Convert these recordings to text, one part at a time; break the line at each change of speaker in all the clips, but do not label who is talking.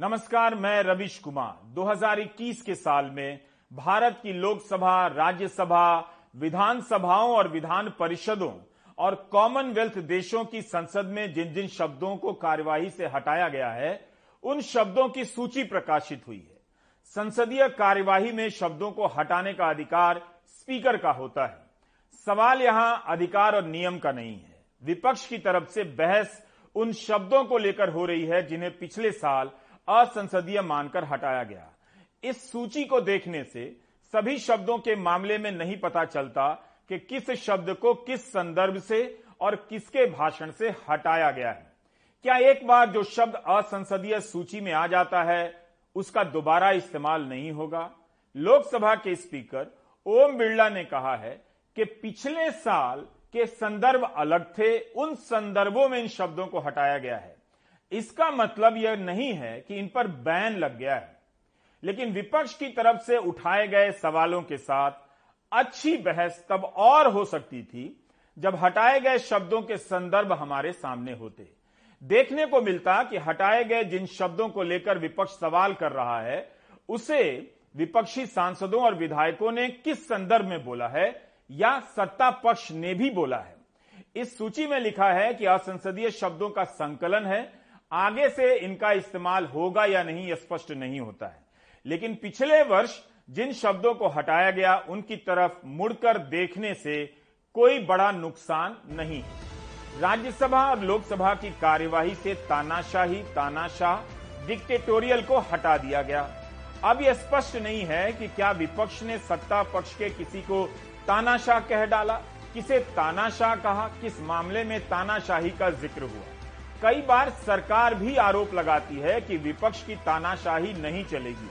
नमस्कार, मैं रविश कुमार। 2021 के साल में भारत की लोकसभा, राज्यसभा, विधानसभाओं और विधान परिषदों और कॉमनवेल्थ देशों की संसद में जिन जिन शब्दों को कार्यवाही से हटाया गया है, उन शब्दों की सूची प्रकाशित हुई है। संसदीय कार्यवाही में शब्दों को हटाने का अधिकार स्पीकर का होता है। सवाल यहाँ अधिकार और नियम का नहीं है। विपक्ष की तरफ़ से बहस उन शब्दों को लेकर हो रही है जिन्हें पिछले साल असंसदीय मानकर हटाया गया। इस सूची को देखने से सभी शब्दों के मामले में नहीं पता चलता कि किस शब्द को किस संदर्भ से और किसके भाषण से हटाया गया है। क्या एक बार जो शब्द असंसदीय सूची में आ जाता है, उसका दोबारा इस्तेमाल नहीं होगा? लोकसभा के स्पीकर ओम बिरला ने कहा है कि पिछले साल के संदर्भ अलग थे, उन संदर्भों में इन शब्दों को हटाया गया है। इसका मतलब यह नहीं है कि इन पर बैन लग गया है, लेकिन विपक्ष की तरफ़ से उठाए गए सवालों के साथ अच्छी बहस तब और हो सकती थी जब हटाए गए शब्दों के संदर्भ हमारे सामने होते। देखने को मिलता कि हटाए गए जिन शब्दों को लेकर विपक्ष सवाल कर रहा है, उसे विपक्षी सांसदों और विधायकों ने किस संदर्भ में बोला है या सत्ता पक्ष ने भी बोला है। इस सूची में लिखा है कि असंसदीय शब्दों का संकलन है आगे से इनका इस्तेमाल होगा या नहीं स्पष्ट नहीं होता है। लेकिन पिछले वर्ष जिन शब्दों को हटाया गया, उनकी तरफ़ मुड़कर देखने से कोई बड़ा नुकसान नहीं। राज्यसभा और लोकसभा की कार्यवाही से तानाशाही, तानाशाह, डिक्टेटोरियल को हटा दिया गया। अब यह स्पष्ट नहीं है कि क्या विपक्ष ने सत्ता पक्ष के किसी को तानाशाह कह डाला, किसे तानाशाह कहा, किस मामले में तानाशाही का ज़िक्र हुआ। कई बार सरकार भी आरोप लगाती है कि विपक्ष की तानाशाही नहीं चलेगी।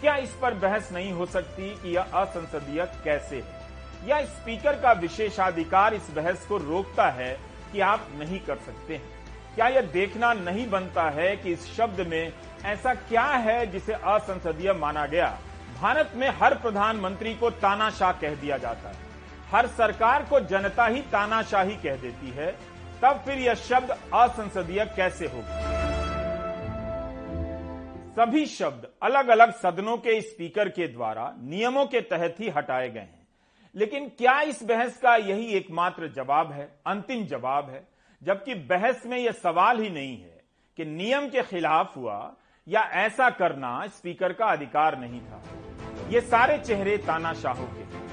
क्या इस पर बहस नहीं हो सकती कि यह असंसदीय कैसे है? या स्पीकर का विशेषाधिकार इस बहस को रोकता है कि आप नहीं कर सकते हैं? क्या यह देखना नहीं बनता है कि इस शब्द में ऐसा क्या है जिसे असंसदीय माना गया? भारत में हर प्रधानमंत्री को तानाशाह कह दिया जाता है। हर सरकार को जनता ही तानाशाही कह देती है। तब फिर यह शब्द असंसदीय कैसे होगा? सभी शब्द अलग अलग सदनों के स्पीकर के द्वारा नियमों के तहत ही हटाए गए हैं। लेकिन क्या इस बहस का यही एकमात्र जवाब है, अंतिम जवाब है, जबकि बहस में यह सवाल ही नहीं है कि नियम के खिलाफ हुआ या ऐसा करना स्पीकर का अधिकार नहीं था। ये सारे चेहरे तानाशाहों के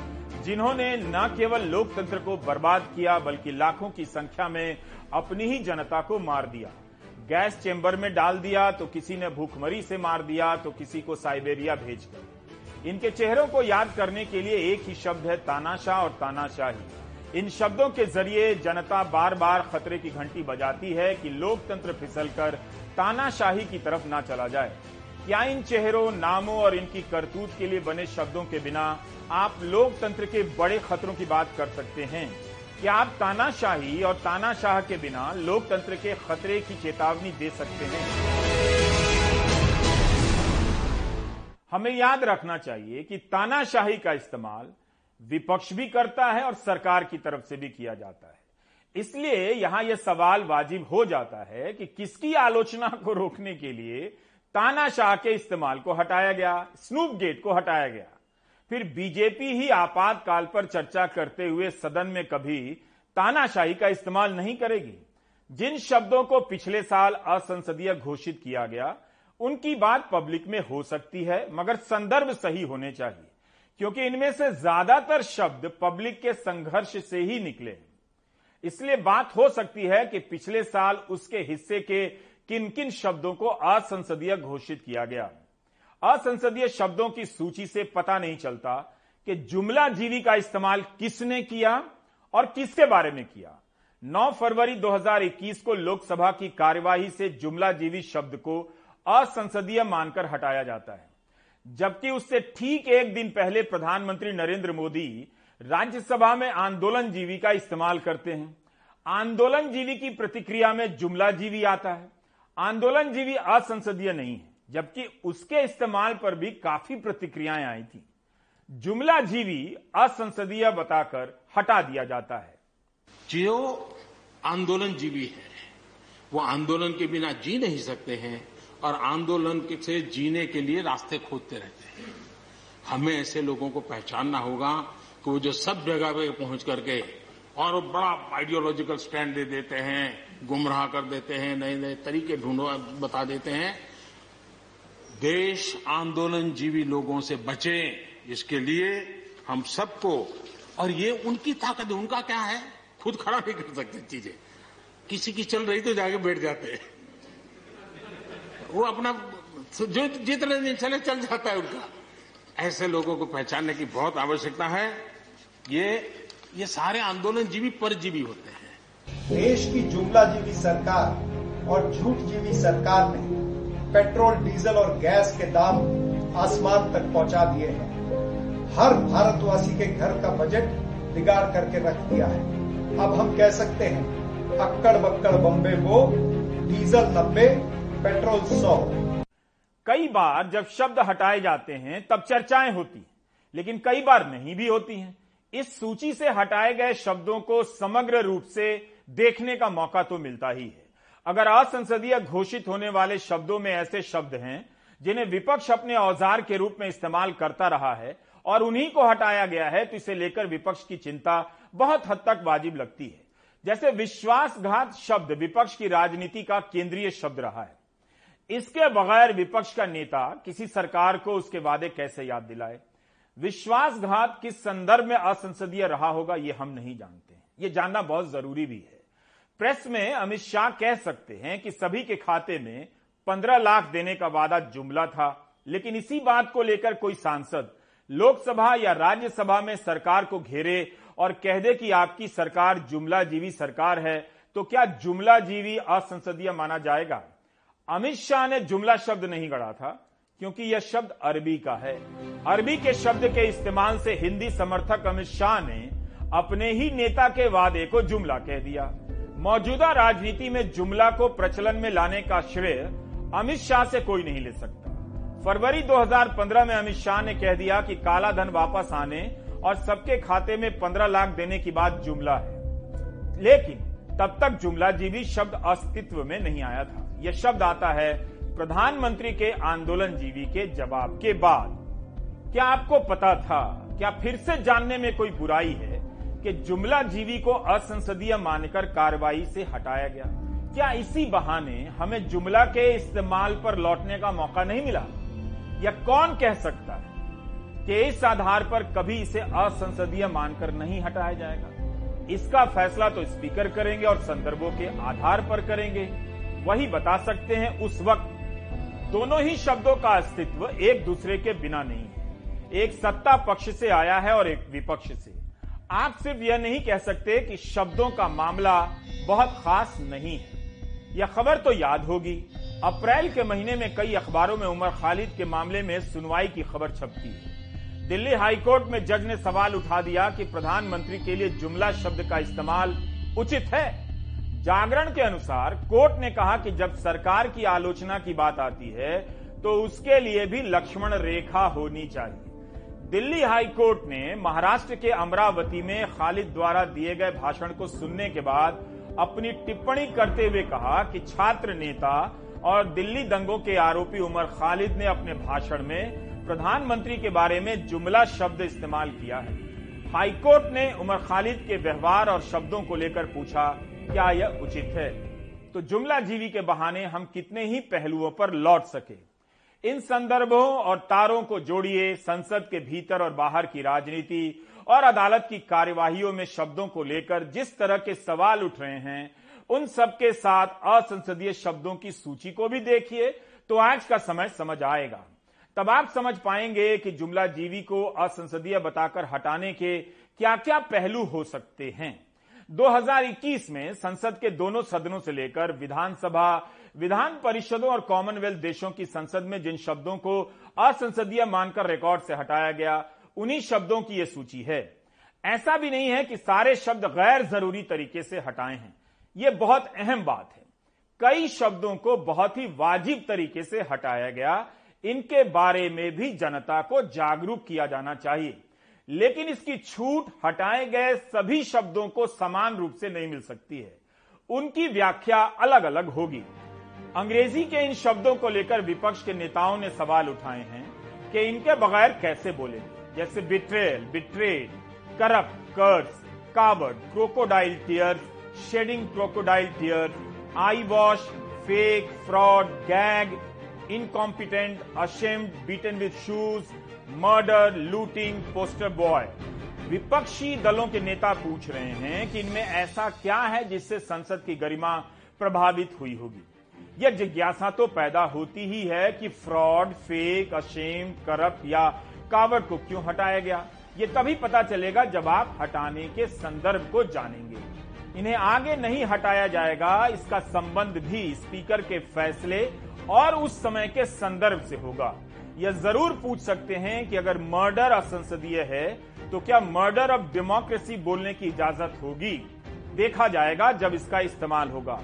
जिन्होंने न केवल लोकतंत्र को बर्बाद किया, बल्कि लाखों की संख्या में अपनी ही जनता को मार दिया। गैस चेंबर में डाल दिया तो किसी ने भूखमरी से मार दिया तो किसी को साइबेरिया भेजकर इनके चेहरों को याद करने के लिए एक ही शब्द है, तानाशाह और तानाशाही। इन शब्दों के ज़रिए जनता बार बार खतरे की घंटी बजाती है कि लोकतंत्र फिसलकर तानाशाही की तरफ़ ना चला जाए। क्या इन चेहरों, नामों और इनकी करतूत के लिए बने शब्दों के बिना आप लोकतंत्र के बड़े खतरों की बात कर सकते हैं। क्या आप तानाशाही और तानाशाह के बिना लोकतंत्र के खतरे की चेतावनी दे सकते हैं? हमें याद रखना चाहिए कि तानाशाही का इस्तेमाल विपक्ष भी करता है और सरकार की तरफ़ से भी किया जाता है। इसलिए यहाँ यह सवाल वाजिब हो जाता है कि किसकी आलोचना को रोकने के लिए तानाशाह के इस्तेमाल को हटाया गया, स्नूप गेट को हटाया गया। फिर बीजेपी ही आपातकाल पर चर्चा करते हुए सदन में कभी तानाशाही का इस्तेमाल नहीं करेगी। जिन शब्दों को पिछले साल असंसदीय घोषित किया गया, उनकी बात पब्लिक में हो सकती है, मगर संदर्भ सही होने चाहिए, क्योंकि इनमें से ज़्यादातर शब्द पब्लिक के संघर्ष से ही निकले इसलिए बात हो सकती है कि पिछले साल उसके हिस्से के किन किन शब्दों को असंसदीय घोषित किया गया। असंसदीय शब्दों की सूची से पता नहीं चलता कि जुमला जीवी का इस्तेमाल किसने किया और किसके बारे में किया। 9 फरवरी 2021 को लोकसभा की कार्यवाही से जुमला जीवी शब्द को असंसदीय मानकर हटाया जाता है। जबकि उससे ठीक एक दिन पहले प्रधानमंत्री नरेंद्र मोदी राज्यसभा में आंदोलन जीवी का इस्तेमाल करते हैं। आंदोलन जीवी की प्रतिक्रिया में जुमला जीवी आता है। आंदोलन जीवी असंसदीय नहीं है। जबकि उसके इस्तेमाल पर भी काफ़ी प्रतिक्रियाएँ आई थी। जुमला जीवी असंसदीय बताकर हटा दिया जाता है।
जो आंदोलन जीवी है, वो आंदोलन के बिना जी नहीं सकते हैं और आंदोलन से जीने के लिए रास्ते खोजते रहते हैं। हमें ऐसे लोगों को पहचानना होगा कि वो जो सब जगह पे पहुँच करके और वो बड़ा आइडियोलॉजिकल स्टैंड दे देते हैं, गुमराह कर देते हैं नए नए तरीके ढूंढो बता देते हैं। देश आंदोलन जीवी लोगों से बचे, इसके लिए हम सबको, और ये उनकी ताकत उनका क्या है? खुद खड़ा नहीं कर सकते चीज़ें। किसी की चल रही तो जाके बैठ जाते वो अपना, जो, जितने दिन चले, चल जाता है उनका। ऐसे लोगों को पहचानने की बहुत आवश्यकता है। ये ये सारे आंदोलन जीवी परजीवी होते हैं।
देश की जुमला जीवी सरकार और झूठ जीवी सरकार ने पेट्रोल, डीजल और गैस के दाम आसमान तक पहुँचा दिए हैं। हर भारतवासी के घर का बजट बिगाड़ करके रख दिया है। अब हम कह सकते हैं, अक्कड़ बक्कड़ बम्बे वो डीजल नब्बे, पेट्रोल सौ।
कई बार जब शब्द हटाए जाते हैं, तब चर्चाएँ होती हैं, लेकिन कई बार नहीं भी होती हैं। इस सूची से हटाए गए शब्दों को समग्र रूप से देखने का मौका तो मिलता ही है। अगर असंसदीय घोषित होने वाले शब्दों में ऐसे शब्द हैं, जिन्हें विपक्ष अपने औज़ार के रूप में इस्तेमाल करता रहा है और उन्हीं को हटाया गया है तो इसे लेकर विपक्ष की चिंता बहुत हद तक वाजिब लगती है। जैसे विश्वासघात शब्द विपक्ष की राजनीति का केंद्रीय शब्द रहा है। इसके बगैर विपक्ष का नेता किसी सरकार को उसके वादे कैसे याद दिलाए? विश्वासघात किस संदर्भ में असंसदीय रहा होगा यह हम नहीं जानते ये जानना बहुत ज़रूरी भी है। प्रेस में अमित शाह कह सकते हैं कि सभी के खाते में पंद्रह लाख देने का वादा जुमला था, लेकिन इसी बात को लेकर कोई सांसद लोकसभा या राज्यसभा में सरकार को घेरे और कह दे कि आपकी सरकार जुमला जीवी सरकार है तो क्या जुमला जीवी असंसदीय माना जाएगा? अमित शाह ने जुमला शब्द नहीं गढ़ा था, क्योंकि यह शब्द अरबी का है। अरबी के शब्द के इस्तेमाल से हिंदी समर्थक अमित शाह ने अपने ही नेता के वादे को जुमला कह दिया। मौजूदा राजनीति में जुमला को प्रचलन में लाने का श्रेय अमित शाह से कोई नहीं ले सकता। फरवरी 2015 में अमित शाह ने कह दिया कि काला धन वापस आने और सबके खाते में 15 लाख देने की बात जुमला है। लेकिन तब तक जुमला जीवी शब्द अस्तित्व में नहीं आया था। यह शब्द आता है प्रधानमंत्री के आंदोलन जीवी के जवाब के बाद। क्या आपको पता था? क्या फिर से जानने में कोई बुराई है? कि जुमला जीवी को असंसदीय मानकर कार्रवाई से हटाया गया। क्या इसी बहाने हमें जुमला के इस्तेमाल पर लौटने का मौका नहीं मिला? या कौन कह सकता है कि इस आधार पर कभी इसे असंसदीय मानकर नहीं हटाया जाएगा? इसका फैसला तो स्पीकर करेंगे और संदर्भों के आधार पर करेंगे। वही बता सकते हैं उस वक्त दोनों ही शब्दों का अस्तित्व एक दूसरे के बिना नहीं है। एक सत्ता पक्ष से आया है और एक विपक्ष से। आप सिर्फ़ यह नहीं कह सकते कि शब्दों का मामला बहुत खास नहीं है। यह खबर तो याद होगी। अप्रैल के महीने में कई अखबारों में उमर खालिद के मामले में सुनवाई की खबर छपती है। दिल्ली हाईकोर्ट में जज ने सवाल उठा दिया कि प्रधानमंत्री के लिए जुमला शब्द का इस्तेमाल उचित है। जागरण के अनुसार कोर्ट ने कहा कि जब सरकार की आलोचना की बात आती है तो उसके लिए भी लक्ष्मण रेखा होनी चाहिए। दिल्ली हाईकोर्ट ने महाराष्ट्र के अमरावती में खालिद द्वारा दिए गए भाषण को सुनने के बाद अपनी टिप्पणी करते हुए कहा कि छात्र नेता और दिल्ली दंगों के आरोपी उमर खालिद ने अपने भाषण में प्रधानमंत्री के बारे में जुमला शब्द इस्तेमाल किया है। हाईकोर्ट ने उमर खालिद के व्यवहार और शब्दों को लेकर पूछा, क्या यह उचित है? तो जुमला जीवी के बहाने हम कितने ही पहलुओं पर लौट सके। इन संदर्भों और तारों को जोड़िए संसद के भीतर और बाहर की राजनीति और अदालत की कार्यवाहियों में शब्दों को लेकर जिस तरह के सवाल उठ रहे हैं, उन सबके साथ असंसदीय शब्दों की सूची को भी देखिए तो आज का समय समझ आएगा। तब आप समझ पाएँगे कि जुमला जीवी को असंसदीय बताकर हटाने के क्या क्या पहलू हो सकते हैं। 2021 में संसद के दोनों सदनों से लेकर विधानसभा विधान परिषदों और कॉमनवेल्थ देशों की संसद में जिन शब्दों को असंसदीय मानकर रिकॉर्ड से हटाया गया, उन्हीं शब्दों की यह सूची है। ऐसा भी नहीं है कि सारे शब्द गैर ज़रूरी तरीके से हटाए हैं। यह बहुत अहम बात है। कई शब्दों को बहुत ही वाजिब तरीके से हटाया गया। इनके बारे में भी जनता को जागरूक किया जाना चाहिए। लेकिन इसकी छूट हटाए गए सभी शब्दों को समान रूप से नहीं मिल सकती है। उनकी व्याख्या अलग अलग होगी। अंग्रेज़ी के इन शब्दों को लेकर विपक्ष के नेताओं ने सवाल उठाए हैं कि इनके बगैर कैसे बोले? जैसे betrayal betrayed corrupt curse coward crocodile tears shedding crocodile tears eyewash fake fraud gag incompetent ashamed beaten with shoes murder looting poster boy विपक्षी दलों के नेता पूछ रहे हैं कि इनमें ऐसा क्या है जिससे संसद की गरिमा प्रभावित हुई होगी? यह जिज्ञासा तो पैदा होती ही है कि फ्रॉड, फेक, अशेम, करप्ट या कावड़ को क्यों हटाया गया? ये तभी पता चलेगा जब आप हटाने के संदर्भ को जानेंगे। इन्हें आगे नहीं हटाया जाएगा, इसका संबंध भी स्पीकर के फैसले और उस समय के संदर्भ से होगा। यह ज़रूर पूछ सकते हैं कि अगर मर्डर असंसदीय है तो क्या मर्डर ऑफ़ डेमोक्रेसी बोलने की इजाज़त होगी? देखा जाएगा जब इसका इस्तेमाल होगा।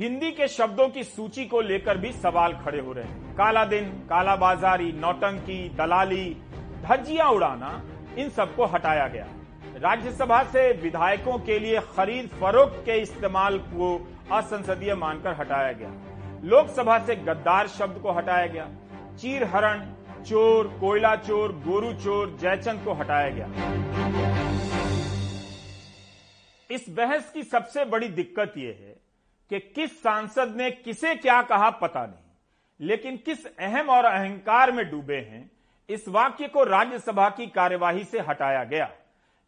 हिंदी के शब्दों की सूची को लेकर भी सवाल खड़े हो रहे हैं। काला दिन, काला बाजारी, नौटंकी, दलाली, धज्जियाँ उड़ाना, इन सबको हटाया गया। राज्यसभा से विधायकों के लिए खरीद फरोख्त के इस्तेमाल को असंसदीय मानकर हटाया गया। लोकसभा से गद्दार शब्द को हटाया गया। चीरहरण, चोर, कोयला चोर, गोरू चोर, जयचंद को हटाया गया। इस बहस की सबसे बड़ी दिक्कत यह है कि किस सांसद ने किसे क्या कहा पता नहीं, लेकिन किस अहम और अहंकार में डूबे हैं, इस वाक्य को राज्यसभा की कार्यवाही से हटाया गया।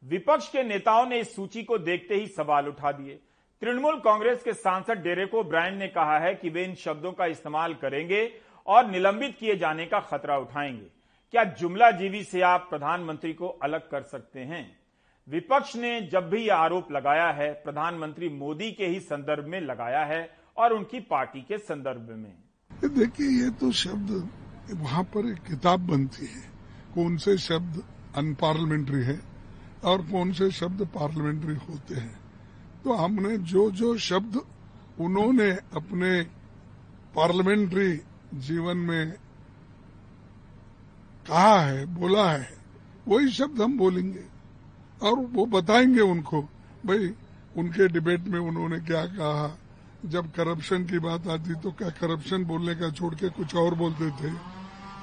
विपक्ष के नेताओं ने इस सूची को देखते ही सवाल उठा दिए। तृणमूल कांग्रेस के सांसद डेरेको ब्रायन ने कहा है कि वे इन शब्दों का इस्तेमाल करेंगे और निलंबित किए जाने का खतरा उठाएँगे। क्या जुमला जीवी से आप प्रधानमंत्री को अलग कर सकते हैं? विपक्ष ने जब भी यह आरोप लगाया है, प्रधानमंत्री मोदी के ही संदर्भ में लगाया है और उनकी पार्टी के संदर्भ में।
देखिए, ये तो शब्द, वहाँ पर एक किताब बनती है, कौन से शब्द अनपार्लियामेंट्री है और कौन से शब्द पार्लियामेंट्री होते हैं। तो हमने जो जो शब्द उन्होंने अपने पार्लियामेंट्री जीवन में कहा है, बोला है, वही शब्द हम बोलेंगे। और वो बताएँगे उनको, भाई, उनके डिबेट में उन्होंने क्या कहा? जब करप्शन की बात आती तो क्या करप्शन बोलने का छोड़ के कुछ और बोलते थे?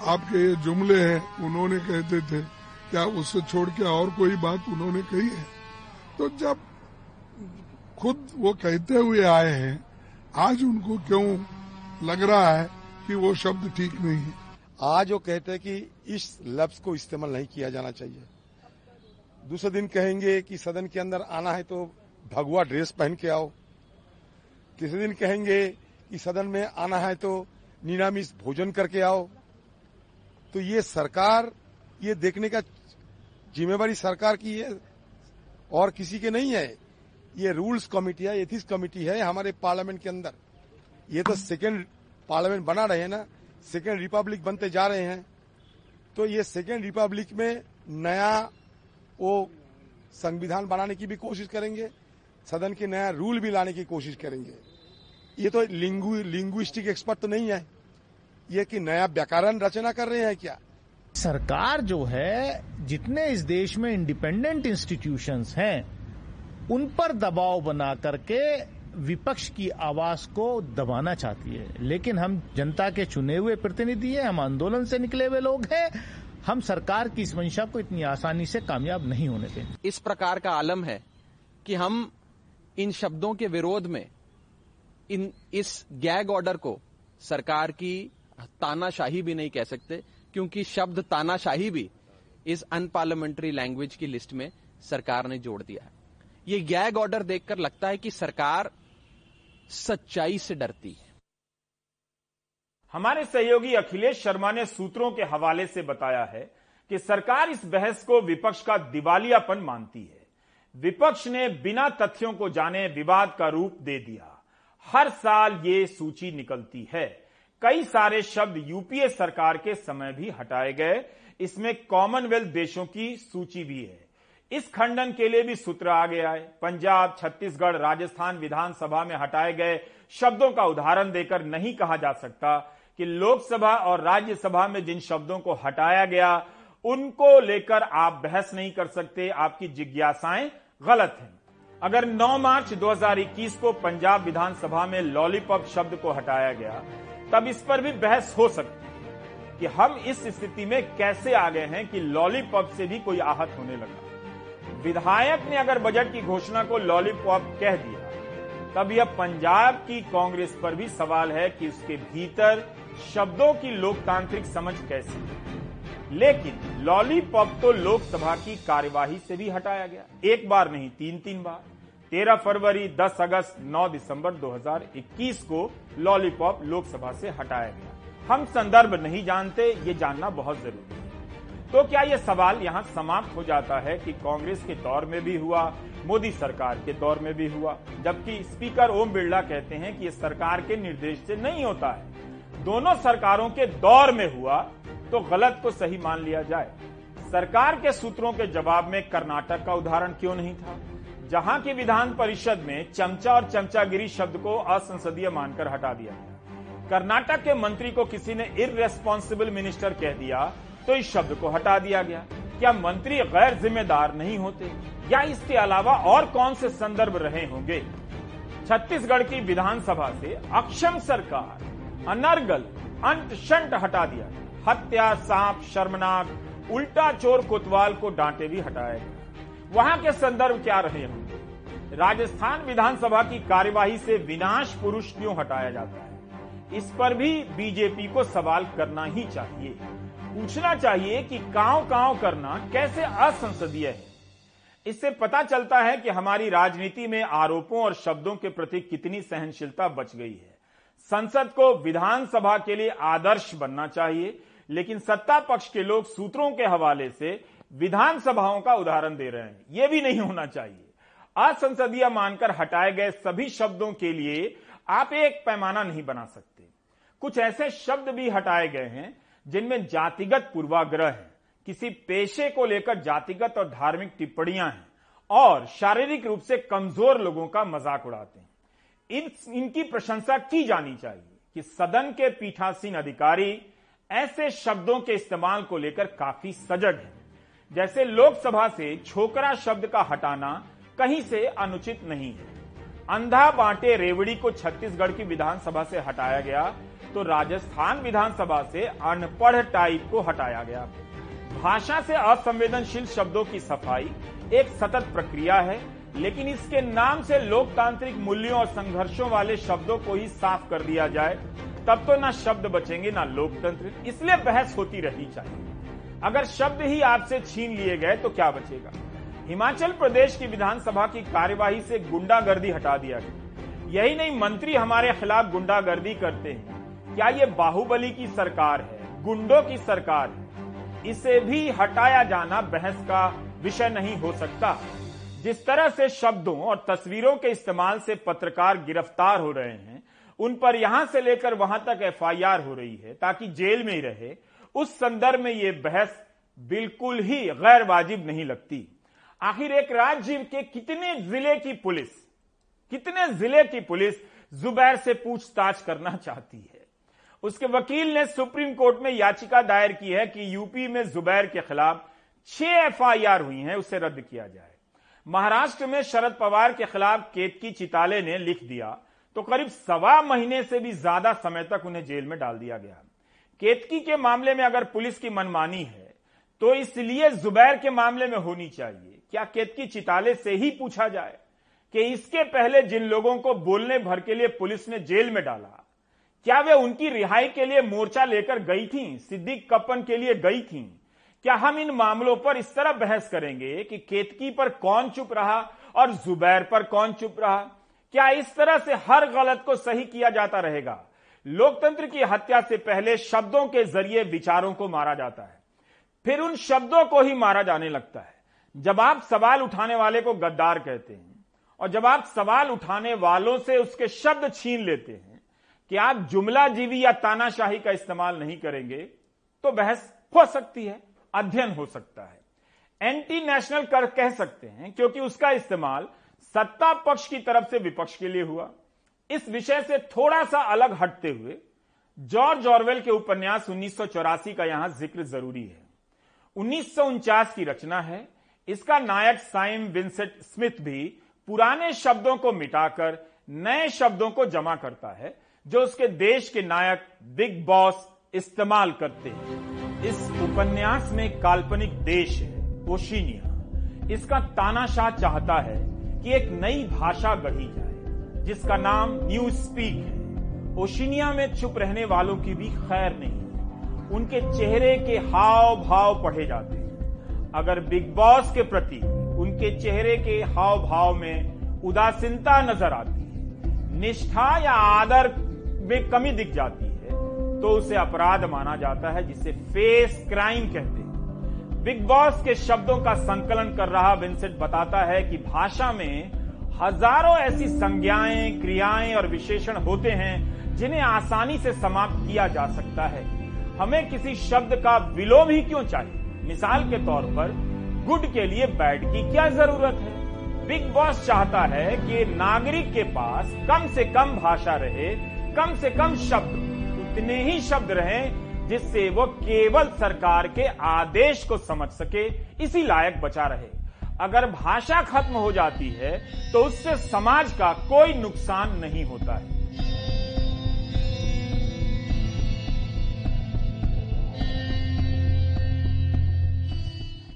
आपके ये जुमले हैं, उन्होंने कहते थे, क्या उससे छोड़ के और कोई बात उन्होंने कही है? तो जब खुद वो कहते हुए आए हैं, आज उनको क्यों लग रहा है कि वो शब्द ठीक नहीं है?
आज वो कहते हैं कि इस लफ्ज को इस्तेमाल नहीं किया जाना चाहिए। दूसरे दिन कहेंगे कि सदन के अंदर आना है तो भगवा ड्रेस पहन के आओ। तीसरे दिन कहेंगे कि सदन में आना है तो निरामिष भोजन करके आओ। तो ये सरकार, ये देखने का जिम्मेवारी सरकार की है, और किसी के नहीं है। ये रूल्स कमेटी है, एथिक्स कमेटी है हमारे पार्लियामेंट के अंदर। ये तो सेकेंड पार्लियामेंट बना रहे हैं ना, सेकेंड रिपब्लिक बनते जा रहे हैं। तो ये सेकेंड रिपब्लिक में नया वो संविधान बनाने की भी कोशिश करेंगे, सदन के नया रूल भी लाने की कोशिश करेंगे। ये तो लिंगु लिंग्विस्टिक एक्सपर्ट तो नहीं है। ये कि नया व्याकरण रचना कर रहे हैं क्या?
सरकार जो है, जितने इस देश में इंडिपेंडेंट इंस्टीट्यूशंस हैं, उन पर दबाव बना करके विपक्ष की आवाज़ को दबाना चाहती है। लेकिन हम जनता के चुने हुए प्रतिनिधि हैं, हम आंदोलन से निकले हुए लोग हैं हम सरकार की इस मंशा को इतनी आसानी से कामयाब नहीं होने देंगे।
इस प्रकार का आलम है कि हम इन शब्दों के विरोध में, इन, इस गैग ऑर्डर को सरकार की तानाशाही भी नहीं कह सकते, क्योंकि शब्द तानाशाही भी इस अनपार्लियामेंट्री लैंग्वेज की लिस्ट में सरकार ने जोड़ दिया है। ये गैग ऑर्डर देखकर लगता है कि सरकार सच्चाई से डरती है।
हमारे सहयोगी अखिलेश शर्मा ने सूत्रों के हवाले से बताया है कि सरकार इस बहस को विपक्ष का दिवालियापन मानती है। विपक्ष ने बिना तथ्यों को जाने विवाद का रूप दे दिया। हर साल ये सूची निकलती है। कई सारे शब्द यूपीए सरकार के समय भी हटाए गए। इसमें कॉमनवेल्थ देशों की सूची भी है। इस खंडन के लिए भी सूत्र आ गया है पंजाब, छत्तीसगढ़, राजस्थान विधानसभा में हटाए गए शब्दों का उदाहरण देकर नहीं कहा जा सकता। कि लोकसभा और राज्यसभा में जिन शब्दों को हटाया गया, उनको लेकर आप बहस नहीं कर सकते, आपकी जिज्ञासाएँ गलत हैं। अगर 9 मार्च 2021 को पंजाब विधानसभा में लॉलीपॉप शब्द को हटाया गया, तब इस पर भी बहस हो सकती है कि हम इस स्थिति में कैसे आ गए हैं कि लॉलीपॉप से भी कोई आहत होने लगा। विधायक ने अगर बजट की घोषणा को लॉलीपॉप कह दिया, तब यह पंजाब की कांग्रेस पर भी सवाल है कि उसके भीतर शब्दों की लोकतांत्रिक समझ कैसी? लेकिन लॉलीपॉप तो लोकसभा की कार्यवाही से भी हटाया गया। एक बार नहीं तीन तीन बार। 13 फरवरी 10 अगस्त 9 दिसंबर 2021 को लॉलीपॉप लोकसभा से हटाया गया। हम संदर्भ नहीं जानते, ये जानना बहुत ज़रूरी है। तो क्या यह सवाल यहाँ समाप्त हो जाता है कि कांग्रेस के दौर में भी हुआ, मोदी सरकार के दौर में भी हुआ? जबकि स्पीकर ओम बिरला कहते हैं कि यह सरकार के निर्देश से नहीं होता है। दोनों सरकारों के दौर में हुआ तो गलत को सही मान लिया जाए। सरकार के सूत्रों के जवाब में कर्नाटक का उदाहरण क्यों नहीं था? जहाँ की विधान परिषद में चमचा और चमचागिरी शब्द को असंसदीय मानकर हटा दिया गया। कर्नाटक के मंत्री को किसी ने इरेस्पॉन्सिबल मिनिस्टर कह दिया तो इस शब्द को हटा दिया गया। क्या मंत्री गैर जिम्मेदार नहीं होते? या इसके अलावा और कौन से संदर्भ रहे होंगे? छत्तीसगढ़ की विधानसभा से अक्षम सरकार अनर्गल अंत शंट हटा दिया। हत्या, सांप, शर्मनाक, उल्टा चोर कोतवाल को डांटे भी हटाया गया वहाँ के संदर्भ क्या रहे होंगे राजस्थान विधानसभा की कार्यवाही से विनाश पुरुष क्यों हटाया जाता है? इस पर भी बीजेपी को सवाल करना ही चाहिए। पूछना चाहिए कि काव काव करना कैसे असंसदीय है। इससे पता चलता है कि हमारी राजनीति में आरोपों और शब्दों के प्रति कितनी सहनशीलता बच गई है। संसद को विधानसभा के लिए आदर्श बनना चाहिए, लेकिन सत्ता पक्ष के लोग सूत्रों के हवाले से विधानसभाओं का उदाहरण दे रहे हैं। यह भी नहीं होना चाहिए। असंसदीय मानकर हटाए गए सभी शब्दों के लिए आप एक पैमाना नहीं बना सकते। कुछ ऐसे शब्द भी हटाए गए हैं जिनमें जातिगत पूर्वाग्रह है। किसी पेशे को लेकर जातिगत और धार्मिक टिप्पणियाँ हैं और शारीरिक रूप से कमज़ोर लोगों का मज़ाक उड़ाते हैं। इन इनकी प्रशंसा की जानी चाहिए कि सदन के पीठासीन अधिकारी ऐसे शब्दों के इस्तेमाल को लेकर काफ़ी सजग है। जैसे लोकसभा से छोकरा शब्द का हटाना कहीं से अनुचित नहीं है। अंधा बांटे रेवड़ी को छत्तीसगढ़ की विधानसभा से हटाया गया तो राजस्थान विधानसभा से अनपढ़ टाइप को हटाया गया। भाषा से असंवेदनशील शब्दों की सफ़ाई एक सतत प्रक्रिया है लेकिन इसके नाम से लोकतांत्रिक मूल्यों और संघर्षों वाले शब्दों को ही साफ़ कर दिया जाए, तब तो ना शब्द बचेंगे, ना लोकतंत्र। इसलिए बहस होती रहनी चाहिए। अगर शब्द ही आपसे छीन लिए गए तो क्या बचेगा? हिमाचल प्रदेश की विधानसभा की कार्यवाही से गुंडागर्दी हटा दिया गया। यही नहीं, मंत्री हमारे खिलाफ गुंडागर्दी करते हैं। क्या ये बाहुबली की सरकार है? गुंडों की सरकार है। इसे भी हटाया जाना बहस का विषय नहीं हो सकता। जिस तरह से शब्दों और तस्वीरों के इस्तेमाल से पत्रकार गिरफ़्तार हो रहे हैं, उन पर यहाँ से लेकर वहाँ तक एफआईआर हो रही है ताकि जेल में ही रहे, उस संदर्भ में यह बहस बिल्कुल ही गैर वाजिब नहीं लगती। आखिर एक राज्य के कितने ज़िले की पुलिस, कितने ज़िले की पुलिस जुबैर से पूछताछ करना चाहती है? उसके वकील ने सुप्रीम कोर्ट में याचिका दायर की है कि यूपी में जुबैर के खिलाफ छह एफआईआर हुई हैं, उसे रद्द किया जाए। महाराष्ट्र में शरद पवार के खिलाफ केतकी चिताले ने लिख दिया। तो करीब सवा महीने से भी ज़्यादा समय तक उन्हें जेल में डाल दिया गया। केतकी के मामले में अगर पुलिस की मनमानी है तो इसलिए जुबैर के मामले में होनी चाहिए। क्या केतकी चिताले से ही पूछा जाए कि इसके पहले जिन लोगों को बोलने भर के लिए पुलिस ने जेल में डाला, क्या वे उनकी रिहाई के लिए मोर्चा लेकर गई थी, सिद्दीक कप्पन के लिए गई थी? क्या हम इन मामलों पर इस तरह बहस करेंगे कि केतकी पर कौन चुप रहा और जुबैर पर कौन चुप रहा? क्या इस तरह से हर गलत को सही किया जाता रहेगा? लोकतंत्र की हत्या से पहले शब्दों के ज़रिए विचारों को मारा जाता है। फिर उन शब्दों को ही मारा जाने लगता है। जब आप सवाल उठाने वाले को गद्दार कहते हैं और जब आप सवाल उठाने वालों से उसके शब्द छीन लेते हैं कि आप जुमला जीवी या तानाशाही का इस्तेमाल नहीं करेंगे तो बहस हो सकती है। अध्ययन हो सकता है। एंटी नेशनल कर कह सकते हैं, क्योंकि उसका इस्तेमाल सत्ता पक्ष की तरफ़ से विपक्ष के लिए हुआ। इस विषय से थोड़ा सा अलग हटते हुए जॉर्ज ऑरवेल के उपन्यास उन्नीस सौ चौरासी का यहाँ ज़िक्र ज़रूरी है। उन्नीस सौ उनचास की रचना है। इसका नायक साइम विंसेंट स्मिथ भी पुराने शब्दों को मिटाकर नए शब्दों को जमा करता है, जो उसके देश के नायक बिग बॉस इस्तेमाल करते हैं। इस उपन्यास में काल्पनिक देश है, ओशिनिया। इसका तानाशाह चाहता है कि एक नई भाषा गढ़ी जाए, जिसका नाम न्यू स्पीक है। ओशिनिया में छुप रहने वालों की भी खैर नहीं। उनके चेहरे के हाव भाव पढ़े जाते हैं। अगर बिग बॉस के प्रति उनके चेहरे के हाव भाव में उदासीनता नज़र आती है, निष्ठा या आदर में कमी दिख जाती है तो उसे अपराध माना जाता है, जिसे फेस क्राइम कहते हैं। बिग बॉस के शब्दों का संकलन कर रहा विंसेंट बताता है कि भाषा में हज़ारों ऐसी संज्ञाएँ, क्रियाएँ और विशेषण होते हैं, जिन्हें आसानी से समाप्त किया जा सकता है। हमें किसी शब्द का विलोम ही क्यों चाहिए? मिसाल के तौर पर, गुड के लिए बैड की क्या ज़रूरत है? बिग बॉस चाहता है कि नागरिक के पास कम से कम भाषा रहे, कम से कम शब्द। उतने ही शब्द रहें जिससे वो केवल सरकार के आदेश को समझ सके, इसी लायक बचा रहे। अगर भाषा खत्म हो जाती है तो उससे समाज का कोई नुकसान नहीं होता है।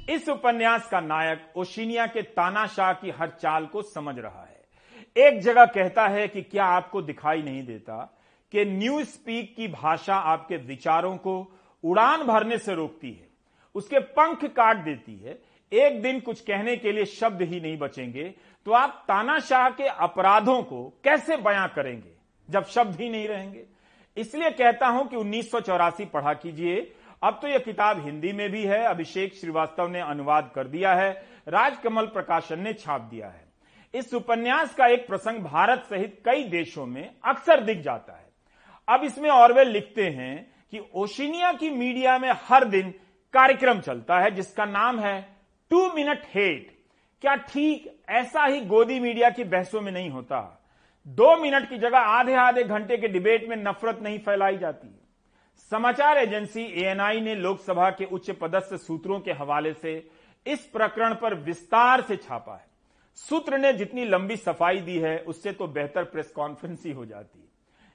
इस उपन्यास का नायक ओशिनिया के तानाशाह की हर चाल को समझ रहा है। एक जगह कहता है कि क्या आपको दिखाई नहीं देता? कि न्यू स्पीक की भाषा आपके विचारों को उड़ान भरने से रोकती है। उसके पंख काट देती है। एक दिन कुछ कहने के लिए शब्द ही नहीं बचेंगे। तो आप तानाशाह के अपराधों को कैसे बयां करेंगे, जब शब्द ही नहीं रहेंगे? इसलिए कहता हूँ कि उन्नीस सौ चौरासी पढ़ा कीजिए। अब तो यह किताब हिंदी में भी है। अभिषेक श्रीवास्तव ने अनुवाद कर दिया है। राजकमल प्रकाशन ने छाप दिया है। इस उपन्यास का एक प्रसंग भारत सहित कई देशों में अक्सर दिख जाता है। अब इसमें ऑरवेल लिखते हैं कि ओशिनिया की मीडिया में हर दिन कार्यक्रम चलता है, जिसका नाम है टू मिनट हेट क्या ठीक ऐसा ही गोदी मीडिया की बहसों में नहीं होता? दो मिनट की जगह आधे आधे घंटे के डिबेट में नफरत नहीं फैलाई जाती। समाचार एजेंसी एएनआई ने लोकसभा के उच्च पदस्थ सूत्रों के हवाले से इस प्रकरण पर विस्तार से छापा है। सूत्र ने जितनी लंबी सफ़ाई दी है, उससे तो बेहतर प्रेस कॉन्फ्रेंस ही हो जाती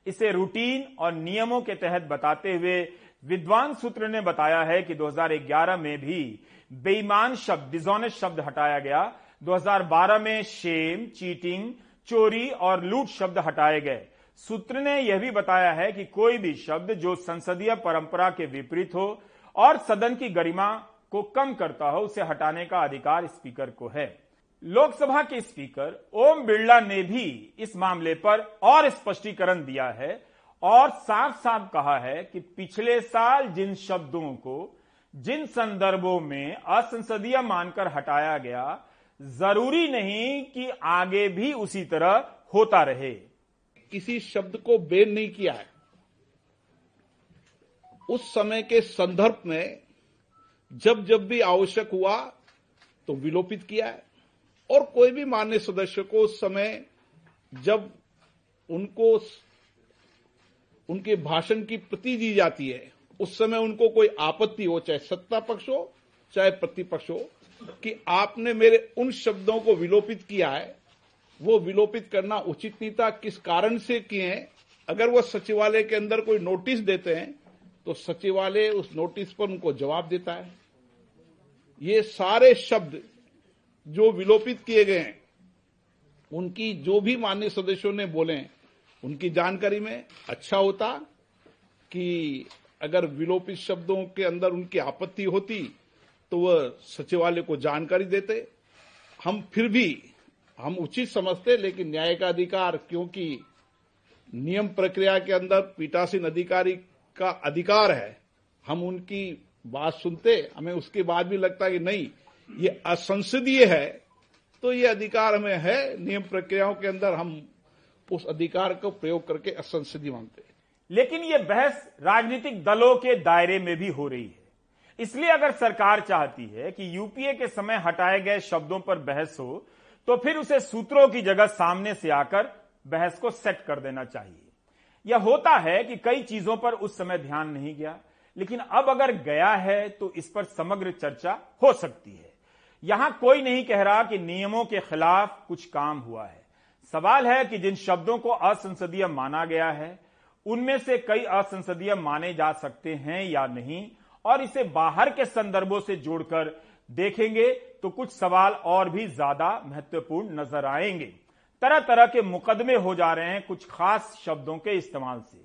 इसे रूटीन और नियमों के तहत बताते हुए विद्वान सूत्र ने बताया है कि 2011 में भी बेईमान शब्द डिजोनेस्ट शब्द हटाया गया। 2012 में शेम चीटिंग चोरी और लूट शब्द हटाए गए। सूत्र ने यह भी बताया है कि कोई भी शब्द जो संसदीय परंपरा के विपरीत हो और सदन की गरिमा को कम करता हो, उसे हटाने का अधिकार स्पीकर को है। लोकसभा के स्पीकर ओम बिरला ने भी इस मामले पर और स्पष्टीकरण दिया है और साफ़ साफ़ कहा है कि पिछले साल जिन शब्दों को, जिन संदर्भों में असंसदीय मानकर हटाया गया, ज़रूरी नहीं कि आगे भी उसी तरह होता रहे।
किसी शब्द को बैन नहीं किया है। उस समय के संदर्भ में जब जब भी आवश्यक हुआ तो विलोपित किया है। और कोई भी मान्य सदस्य को उस समय जब उनको उनके भाषण की प्रति दी जाती है, उस समय उनको कोई आपत्ति हो, चाहे सत्ता पक्ष हो, चाहे प्रतिपक्ष हो, कि आपने मेरे उन शब्दों को विलोपित किया है, वो विलोपित करना उचित नहीं था, किस कारण से किए हैं, अगर वो सचिवालय के अंदर कोई नोटिस देते हैं तो सचिवालय उस नोटिस पर उनको जवाब देता है। ये सारे शब्द जो विलोपित किए गए हैं, उनकी जो भी मान्य सदस्यों ने बोले उनकी जानकारी में अच्छा होता कि अगर विलोपित शब्दों के अंदर उनकी आपत्ति होती तो वह सचिवालय को जानकारी देते। हम फिर भी, हम उचित समझते, लेकिन न्याय का अधिकार, क्योंकि नियम प्रक्रिया के अंदर पीठासीन अधिकारी का अधिकार है। हम उनकी बात सुनते, हमें उसके बाद भी लगता है कि नहीं ये असंसदीय है तो ये अधिकार हमें है, नियम प्रक्रियाओं के अंदर हम उस अधिकार को प्रयोग करके असंसदीय मानते हैं।
लेकिन ये बहस राजनीतिक दलों के दायरे में भी हो रही है। इसलिए अगर सरकार चाहती है कि यूपीए के समय हटाए गए शब्दों पर बहस हो तो फिर उसे सूत्रों की जगह सामने से आकर बहस को सेट कर देना चाहिए। यह होता है कि कई चीज़ों पर उस समय ध्यान नहीं गया, लेकिन अब अगर गया है तो इस पर समग्र चर्चा हो सकती है। यहाँ कोई नहीं कह रहा कि नियमों के खिलाफ कुछ काम हुआ है। सवाल है कि जिन शब्दों को असंसदीय माना गया है, उनमें से कई असंसदीय माने जा सकते हैं या नहीं, और इसे बाहर के संदर्भों से जोड़कर देखेंगे तो कुछ सवाल और भी ज़्यादा महत्वपूर्ण नज़र आएँगे। तरह तरह के मुकदमे हो जा रहे हैं कुछ खास शब्दों के इस्तेमाल से।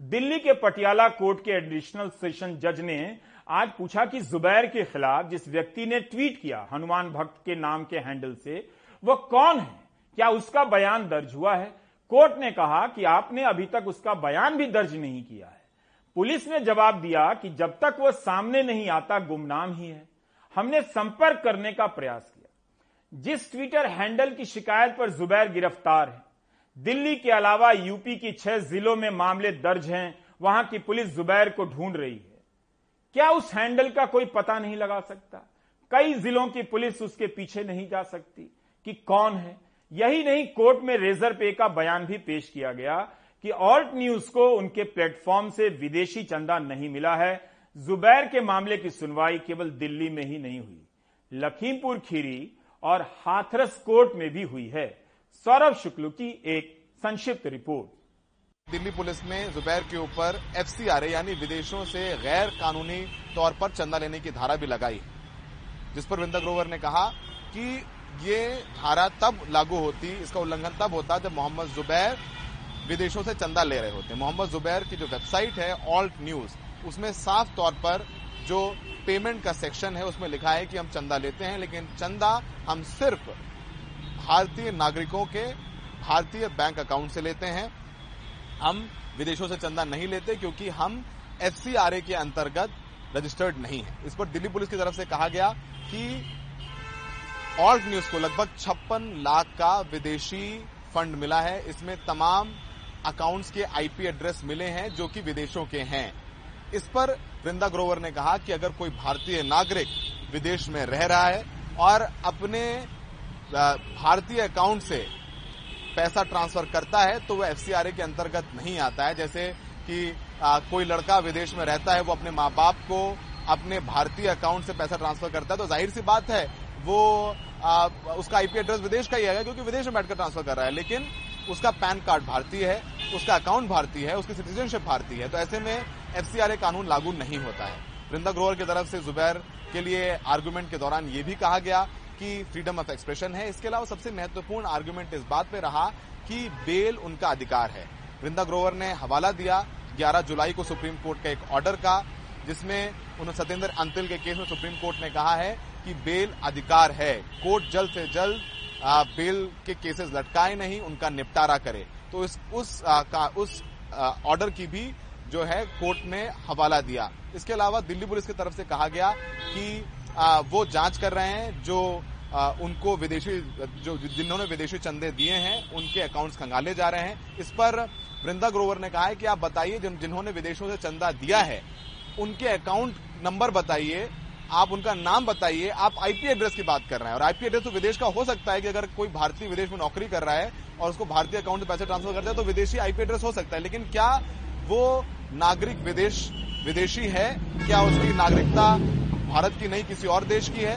दिल्ली के पटियाला कोर्ट के एडिशनल सेशन जज ने आज पूछा कि जुबैर के खिलाफ जिस व्यक्ति ने ट्वीट किया, हनुमान भक्त के नाम के हैंडल से, वह कौन है? क्या उसका बयान दर्ज हुआ है? कोर्ट ने कहा कि आपने अभी तक उसका बयान भी दर्ज नहीं किया है। पुलिस ने जवाब दिया कि जब तक वह सामने नहीं आता, गुमनाम ही है। हमने संपर्क करने का प्रयास किया। जिस ट्विटर हैंडल की शिकायत पर जुबैर गिरफ़्तार है दिल्ली के अलावा यूपी की छह जिलों में मामले दर्ज हैं, वहाँ की पुलिस जुबैर को ढूंढ रही है। क्या उस हैंडल का कोई पता नहीं लगा सकता? कई जिलों की पुलिस उसके पीछे नहीं जा सकती कि कौन है। यही नहीं, कोर्ट में रेजर पे का बयान भी पेश किया गया कि ऑल्ट न्यूज़ को उनके प्लेटफॉर्म से विदेशी चंदा नहीं मिला है। जुबैर के मामले की सुनवाई केवल दिल्ली में ही नहीं हुई। लखीमपुर खीरी और हाथरस कोर्ट में भी हुई है। सौरभ शुक्ल की एक संक्षिप्त रिपोर्ट।
दिल्ली पुलिस ने जुबैर के ऊपर एफसीआरए यानी विदेशों से गैर कानूनी तौर पर चंदा लेने की धारा भी लगाई जिस पर वृंदा ग्रोवर ने कहा कि ये धारा तब लागू होती, इसका उल्लंघन तब होता जब मोहम्मद जुबैर विदेशों से चंदा ले रहे होते। मोहम्मद जुबैर की जो वेबसाइट है, ऑल्ट न्यूज़, उसमें साफ़ तौर पर जो पेमेंट का सेक्शन है, उसमें लिखा है कि हम चंदा लेते हैं, लेकिन चंदा हम सिर्फ़ भारतीय नागरिकों के भारतीय बैंक अकाउंट से लेते हैं। हम विदेशों से चंदा नहीं लेते क्योंकि हम एफसीआरए के अंतर्गत रजिस्टर्ड नहीं है। इस पर दिल्ली पुलिस की तरफ़ से कहा गया कि ऑल्ट न्यूज़ को लगभग छप्पन लाख का विदेशी फंड मिला है। इसमें तमाम अकाउंट्स के आईपी एड्रेस मिले हैं जो कि विदेशों के हैं। इस पर वृंदा ग्रोवर ने कहा कि अगर कोई भारतीय नागरिक विदेश में रह रहा है और अपने भारतीय अकाउंट से पैसा ट्रांसफ़र करता है तो वह एफसीआरए के अंतर्गत नहीं आता है। जैसे कि आ, कोई लड़का विदेश में रहता है वो अपने माँ बाप को अपने भारतीय अकाउंट से पैसा ट्रांसफ़र करता है तो ज़ाहिर सी बात है वो आ, उसका आईपी एड्रेस विदेश का ही है क्योंकि विदेश में बैठकर ट्रांसफ़र कर रहा है। लेकिन उसका पैन कार्ड भारतीय है उसका अकाउंट भारतीय है उसकी सिटीजनशिप भारतीय है तो ऐसे में एफसीआरए कानून लागू नहीं होता है। वृंदा ग्रोवर की तरफ़ से जुबैर के लिए आर्गूमेंट के दौरान ये भी कहा गया कि फ्रीडम ऑफ़ एक्सप्रेशन है। इसके अलावा सबसे महत्वपूर्ण आर्ग्यूमेंट इस बात पे रहा कि बेल उनका अधिकार है। वृंदा ग्रोवर ने हवाला दिया 11 जुलाई को सुप्रीम कोर्ट का एक ऑर्डर का जिसमें उन्होंने सत्येंद्र अंतिल के केस में सुप्रीम कोर्ट ने कहा है कि बेल अधिकार है। कोर्ट जल्द से जल्द बेल के केसेस लटकाए नहीं उनका निपटारा करे। तो इस उस आ, का उस ऑर्डर की भी जो है कोर्ट ने हवाला दिया। इसके अलावा दिल्ली पुलिस की तरफ़ से कहा गया कि आ, वो जाँच कर रहे हैं जो आ, उनको विदेशी जो जिन्होंने विदेशी चंदे दिए हैं उनके अकाउंट्स खंगाले जा रहे हैं। इस पर वृंदा ग्रोवर ने कहा है कि आप बताइए जिन, जिन्होंने विदेशों से चंदा दिया है उनके अकाउंट नंबर बताइए आप उनका नाम बताइए आप आईपी एड्रेस की बात कर रहे हैं। और आईपी एड्रेस तो विदेश का हो सकता है कि अगर कोई भारतीय विदेश में नौकरी कर रहा है और उसको भारतीय अकाउंट में पैसे ट्रांसफ़र करता है तो विदेशी आईपी एड्रेस हो सकता है। लेकिन क्या वो नागरिक विदेश विदेशी है? क्या उसकी नागरिकता भारत की नहीं, किसी और देश की है।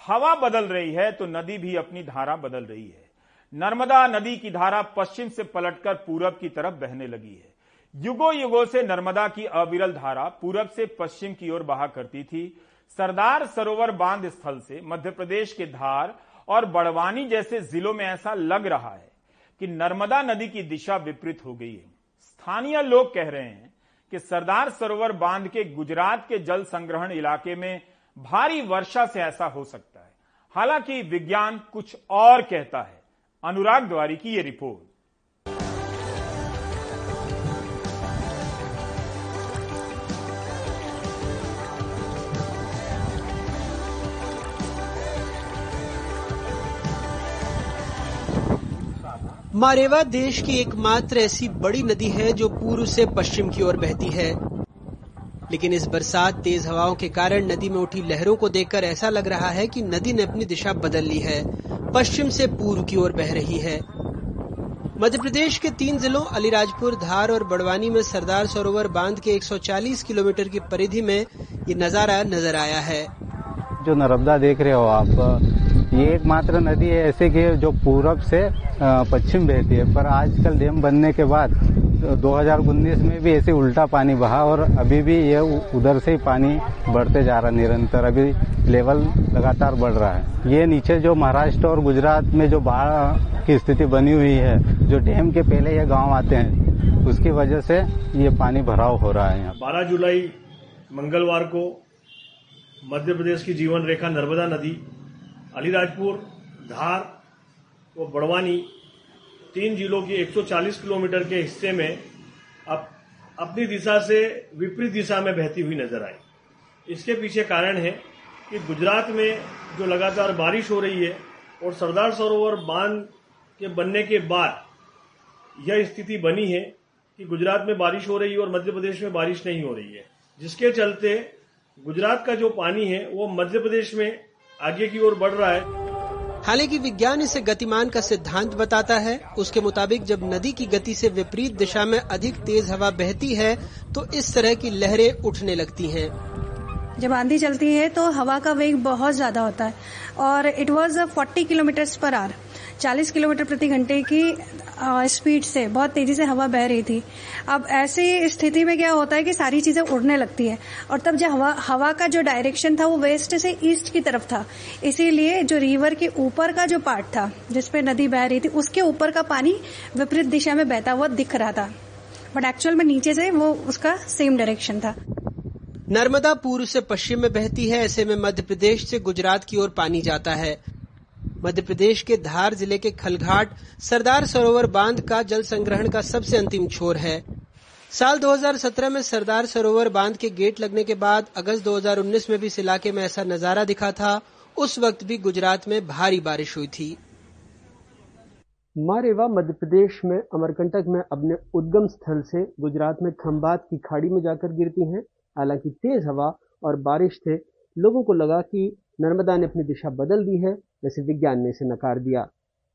हवा बदल रही है तो नदी भी अपनी धारा बदल रही है। नर्मदा नदी की धारा पश्चिम से पलटकर पूरब की तरफ़ बहने लगी है। युगो युगों से नर्मदा की अविरल धारा पूरब से पश्चिम की ओर बहा करती थी। सरदार सरोवर बाँध स्थल से मध्य प्रदेश के धार और बड़वानी जैसे जिलों में ऐसा लग रहा है कि नर्मदा नदी की दिशा विपरीत हो गई है। स्थानीय लोग कह रहे हैं कि सरदार सरोवर बाँध के गुजरात के जल संग्रहण इलाके में भारी वर्षा से ऐसा हो सकता है। हालाँकि विज्ञान कुछ और कहता है। अनुराग द्वारी की यह रिपोर्ट।
मारेवा देश की एकमात्र ऐसी बड़ी नदी है जो पूर्व से पश्चिम की ओर बहती है। लेकिन इस बरसात तेज हवाओं के कारण नदी में उठी लहरों को देखकर ऐसा लग रहा है कि नदी ने अपनी दिशा बदल ली है। पश्चिम से पूर्व की ओर बह रही है। मध्य प्रदेश के तीन जिलों, अलीराजपुर, धार और बड़वानी में सरदार सरोवर बाँध के 140 किलोमीटर की परिधि में ये नज़ारा नज़र आया है।
जो नर्मदा देख रहे हो आप ये एकमात्र नदी है ऐसे की जो पूरब से पश्चिम बहती है। पर आजकल डैम बनने के बाद 2019 में भी ऐसे उल्टा पानी बहा और अभी भी ये उधर से ही पानी बढ़ते जा रहा है निरंतर। अभी लेवल लगातार बढ़ रहा है। ये नीचे जो महाराष्ट्र और गुजरात में जो बाढ़ की स्थिति बनी हुई है, जो डैम के पहले ये गाँव आते हैं, उसकी वजह से ये पानी भराव हो रहा है यहाँ।
बारह जुलाई, मंगलवार को मध्य प्रदेश की जीवन रेखा नर्मदा नदी अलीराजपुर, धार व बड़वानी तीन जिलों की 140 किलोमीटर के हिस्से में अब अपनी दिशा से विपरीत दिशा में बहती हुई नज़र आई। इसके पीछे कारण है कि गुजरात में जो लगातार बारिश हो रही है और सरदार सरोवर बाँध के बनने के बाद यह स्थिति बनी है कि गुजरात में बारिश हो रही है और मध्य प्रदेश में बारिश नहीं हो रही है, जिसके चलते गुजरात का जो पानी है वो मध्य प्रदेश में आगे की ओर बढ़ रहा है।
हालाँकि विज्ञान इसे गतिमान का सिद्धांत बताता है। उसके मुताबिक जब नदी की गति से विपरीत दिशा में अधिक तेज हवा बहती है तो इस तरह की लहरें उठने लगती हैं।
जब आंधी चलती है तो हवा का वेग बहुत ज़्यादा होता है। और it was forty kilometre per hour 40 kilometre प्रति घंटे की स्पीड से, बहुत तेज़ी से हवा बह रही थी। अब ऐसी स्थिति में क्या होता है कि सारी चीज़ें उड़ने लगती है। और तब जब हवा हवा का जो डायरेक्शन था वो वेस्ट से ईस्ट की तरफ़ था। इसीलिए जो रिवर के ऊपर का जो पार्ट था जिसपे नदी बह रही थी, उसके ऊपर का पानी विपरीत दिशा में बहता हुआ दिख रहा था। बट एक्चुअल में नीचे से वो उसका सेम डायरेक्शन था।
नर्मदा पूर्व से पश्चिम में बहती है, ऐसे में मध्य प्रदेश से गुजरात की ओर पानी जाता है। मध्य प्रदेश के धार ज़िले के खलघाट, सरदार सरोवर बाँध का जल संग्रहण का सबसे अंतिम छोर है। साल 2017 में सरदार सरोवर बाँध के गेट लगने के बाद अगस्त 2019 में भी इस इलाके में ऐसा नज़ारा दिखा था। उस वक्त भी गुजरात में भारी बारिश हुई थी। मारेवा मध्य प्रदेश में अमरकंटक में अपने उद्गम स्थल से गुजरात में खम्बात की खाड़ी में जाकर गिरती हैं। हालाँकि तेज हवा और बारिश से लोगों को लगा कि नर्मदा ने अपनी दिशा बदल दी है वैसे विज्ञान ने इसे नकार दिया।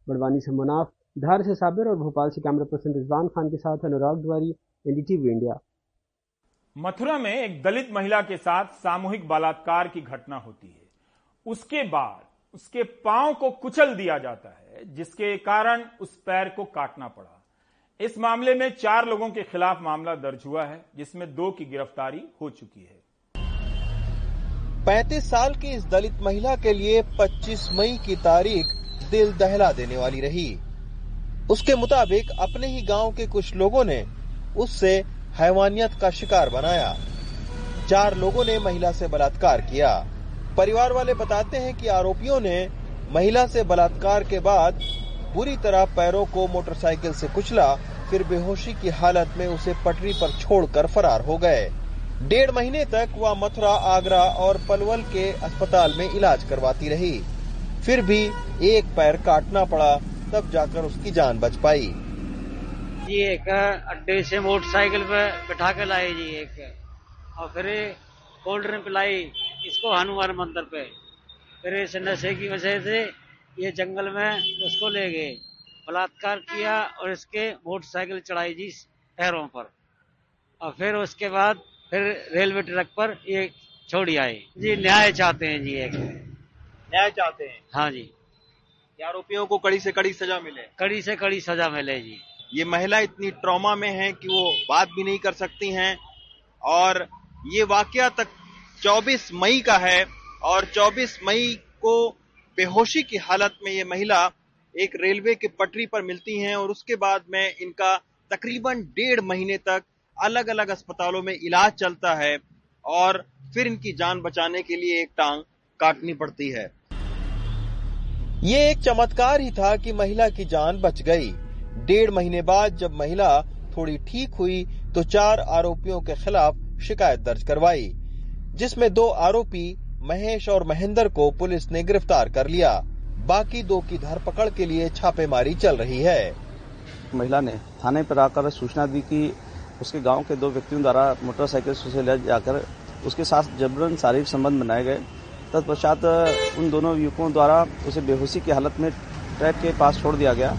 बड़वानी से मुनाफ, धार से साबिर और भोपाल से कैमरा पर्सन रिजवान खान के साथ अनुराग द्वारी एनडीटीवी इंडिया।
मथुरा में एक दलित महिला के साथ सामूहिक बलात्कार की घटना होती है। उसके बाद उसके पाँव को कुचल दिया जाता है, जिसके कारण उस पैर को काटना पड़ा। इस मामले में चार लोगों के खिलाफ मामला दर्ज हुआ है, जिसमें दो की गिरफ्तारी हो चुकी है।
35 साल की इस दलित महिला के लिए 25 मई की तारीख दिल दहला देने वाली रही। उसके मुताबिक अपने ही गाँव के कुछ लोगों ने उससे हैवानियत का शिकार बनाया। चार लोगों ने महिला से बलात्कार किया। परिवार वाले बताते हैं कि आरोपियों ने महिला से बलात्कार के बाद बुरी तरह पैरों को मोटरसाइकिल से कुचला, फिर बेहोशी की हालत में उसे पटरी पर छोड़कर फरार हो गए। डेढ़ महीने तक वह मथुरा, आगरा और पलवल के अस्पताल में इलाज करवाती रही। फिर भी एक पैर काटना पड़ा, तब जाकर उसकी जान बच पाई।
जी, एक अड्डे से मोटरसाइकिल पे बैठा के लाए जी, एक। और फिर कोल्ड ड्रिंक पिलाई इसको हनुमान मंदिर पे। फिर इस नशे की वजह से ये जंगल में उसको ले गए। बलात्कार किया और इसके मोटरसाइकिल चढ़ाई जी पैरों पर। और फिर उसके बाद फिर रेलवे ट्रैक पर ये छोड़ी आए जी न्याय चाहते हैं जी एक।
न्याय चाहते हैं?
हाँ जी।
आरोपियों को कड़ी से कड़ी सजा मिले?
कड़ी से कड़ी सजा मिले जी।
ये महिला इतनी ट्रॉमा में है कि वो बात भी नहीं कर सकती हैं। और ये वाकया तक 24 मई का है और 24 मई को बेहोशी की हालत में ये महिला एक रेलवे के पटरी पर मिलती हैं और उसके बाद में इनका तकरीबन डेढ़ महीने तक अलग अलग अस्पतालों में इलाज चलता है और फिर इनकी जान बचाने के लिए एक टांग काटनी पड़ती है। ये एक चमत्कार ही था कि महिला की जान बच गई। डेढ़ महीने बाद जब महिला थोड़ी ठीक हुई तो चार आरोपियों के खिलाफ शिकायत दर्ज करवाई जिसमें दो आरोपी महेश और महेंद्र को पुलिस ने गिरफ़्तार कर लिया। बाकी दो की धरपकड़ के लिए छापेमारी चल रही है।
महिला ने थाने पर आकर सूचना दी कि उसके गाँव के दो व्यक्तियों द्वारा मोटरसाइकिल से ले जाकर उसके साथ जबरन शारीरिक संबंध बनाए गए। तत्पश्चात उन दोनों युवकों द्वारा उसे बेहोशी की हालत में ट्रैक के पास छोड़ दिया गया।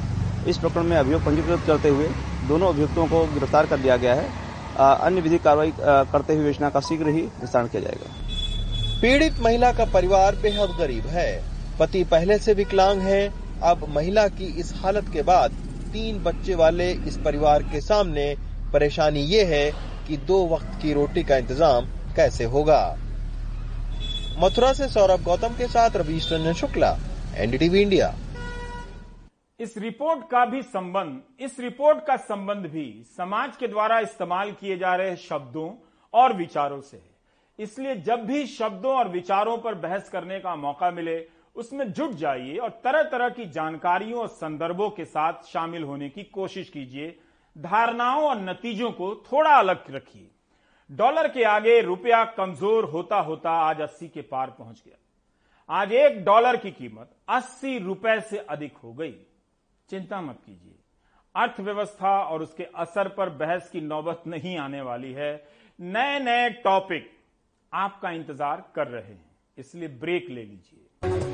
इस प्रकरण में अभियोग पंजीकृत करते हुए दोनों अभियुक्तों को गिरफ़्तार कर लिया गया है। अन्य विधि कार्रवाई करते हुए योजना का शीघ्र ही निस्तारण किया जाएगा।
पीड़ित महिला का परिवार बेहद गरीब है। पति पहले से विकलांग है। अब महिला की इस हालत के बाद तीन बच्चे वाले इस परिवार के सामने परेशानी ये है कि दो वक्त की रोटी का इंतज़ाम कैसे होगा? मथुरा से सौरभ गौतम के साथ रवीश रंजन शुक्ला, एनडीटीवी इंडिया।
इस रिपोर्ट का भी संबंध, इस रिपोर्ट का संबंध भी समाज के द्वारा इस्तेमाल किए जा रहे शब्दों और विचारों से है। इसलिए जब भी शब्दों और विचारों पर बहस करने का मौका मिले, उसमें जुट जाइए और तरह तरह की जानकारियों और संदर्भों के साथ शामिल होने की कोशिश कीजिए। धारणाओं और नतीजों को थोड़ा अलग रखिए। डॉलर के आगे रुपया कमज़ोर होता होता आज अस्सी के पार पहुँच गया। आज एक डॉलर की कीमत अस्सी रुपए से अधिक हो गई। चिंता मत कीजिए। अर्थव्यवस्था और उसके असर पर बहस की नौबत नहीं आने वाली है। नए नए टॉपिक आपका इंतज़ार कर रहे हैं, इसलिए ब्रेक ले लीजिए।